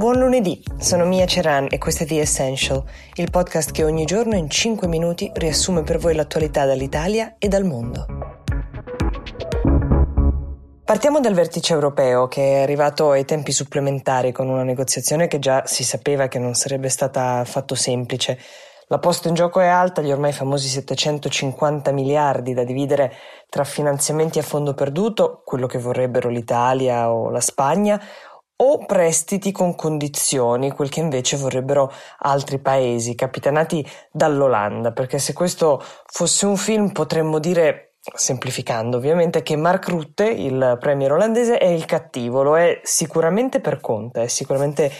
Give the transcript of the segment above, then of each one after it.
Buon lunedì, sono Mia Ceran e questo è The Essential, il podcast che ogni giorno in 5 minuti riassume per voi l'attualità dall'Italia e dal mondo. Partiamo dal vertice europeo che è arrivato ai tempi supplementari con una negoziazione che già si sapeva che non sarebbe stata affatto semplice. La posta in gioco è alta, gli ormai famosi 750 miliardi da dividere tra finanziamenti a fondo perduto, quello che vorrebbero l'Italia o la Spagna, o prestiti con condizioni, quel che invece vorrebbero altri paesi, capitanati dall'Olanda, perché se questo fosse un film potremmo dire semplificando ovviamente, che Mark Rutte, il premier olandese, è il cattivo, lo è sicuramente per Conte, è sicuramente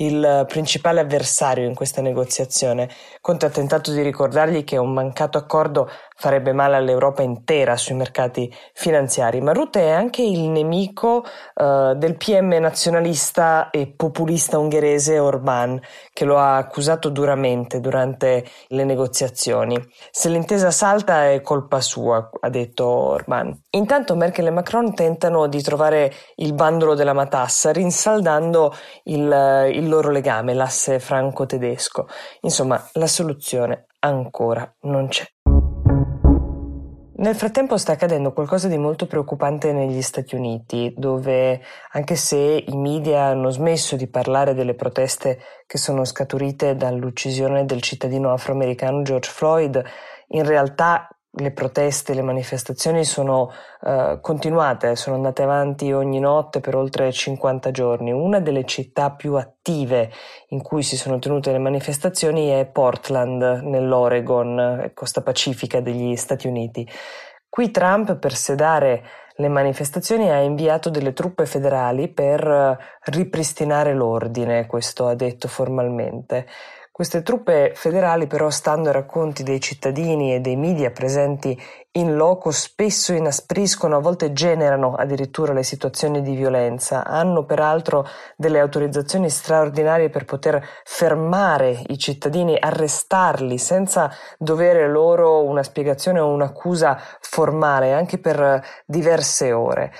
il principale avversario in questa negoziazione. Conte ha tentato di ricordargli che un mancato accordo farebbe male all'Europa intera sui mercati finanziari, ma Rutte è anche il nemico uh, del PM nazionalista e populista ungherese Orbán, che lo ha accusato duramente durante le negoziazioni. Se l'intesa salta è colpa sua, ha detto Orbán. Intanto Merkel e Macron tentano di trovare il bandolo della matassa, rinsaldando il, il loro legame, l'asse franco-tedesco. Insomma, la soluzione ancora non c'è. Nel frattempo sta accadendo qualcosa di molto preoccupante negli Stati Uniti, dove anche se i media hanno smesso di parlare delle proteste che sono scaturite dall'uccisione del cittadino afroamericano George Floyd, in realtà le proteste, le manifestazioni sono uh, continuate, sono andate avanti ogni notte per oltre 50 giorni. Una delle città più attive in cui si sono tenute le manifestazioni è Portland, nell'Oregon, costa pacifica degli Stati Uniti. Qui Trump, per sedare le manifestazioni, ha inviato delle truppe federali per uh, ripristinare l'ordine, questo ha detto formalmente. Queste truppe federali però, stando ai racconti dei cittadini e dei media presenti in loco, spesso inaspriscono, a volte generano addirittura le situazioni di violenza. Hanno peraltro delle autorizzazioni straordinarie per poter fermare i cittadini, arrestarli senza dovere loro una spiegazione o un'accusa formale, anche per diverse ore.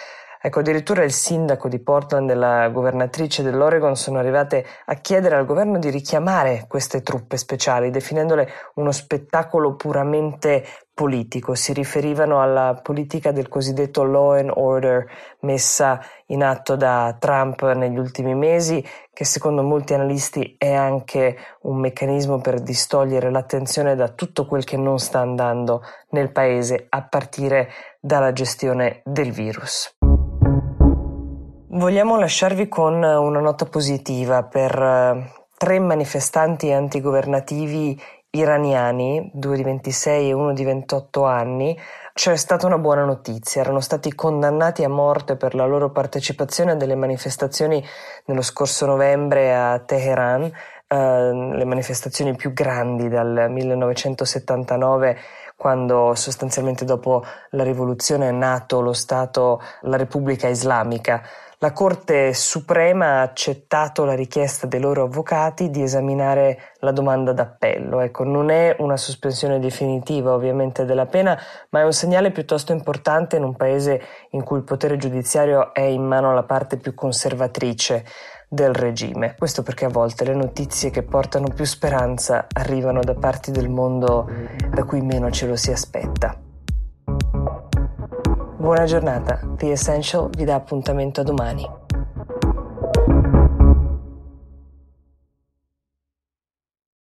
Ecco, addirittura il sindaco di Portland e la governatrice dell'Oregon sono arrivate a chiedere al governo di richiamare queste truppe speciali, definendole uno spettacolo puramente politico. Si riferivano alla politica del cosiddetto law and order messa in atto da Trump negli ultimi mesi, che secondo molti analisti è anche un meccanismo per distogliere l'attenzione da tutto quel che non sta andando nel paese, a partire dalla gestione del virus. Vogliamo lasciarvi con una nota positiva per eh, tre manifestanti antigovernativi iraniani, due di 26 e uno di 28 anni. C'è stata una buona notizia, erano stati condannati a morte per la loro partecipazione a delle manifestazioni nello scorso novembre a Teheran, eh, le manifestazioni più grandi dal 1979 quando sostanzialmente dopo la rivoluzione è nato lo Stato, la Repubblica Islamica. La Corte Suprema ha accettato la richiesta dei loro avvocati di esaminare la domanda d'appello. Ecco, non è una sospensione definitiva ovviamente della pena, ma è un segnale piuttosto importante in un paese in cui il potere giudiziario è in mano alla parte più conservatrice del regime. Questo perché a volte le notizie che portano più speranza arrivano da parti del mondo da cui meno ce lo si aspetta. Buona giornata, The Essential vi dà appuntamento a domani.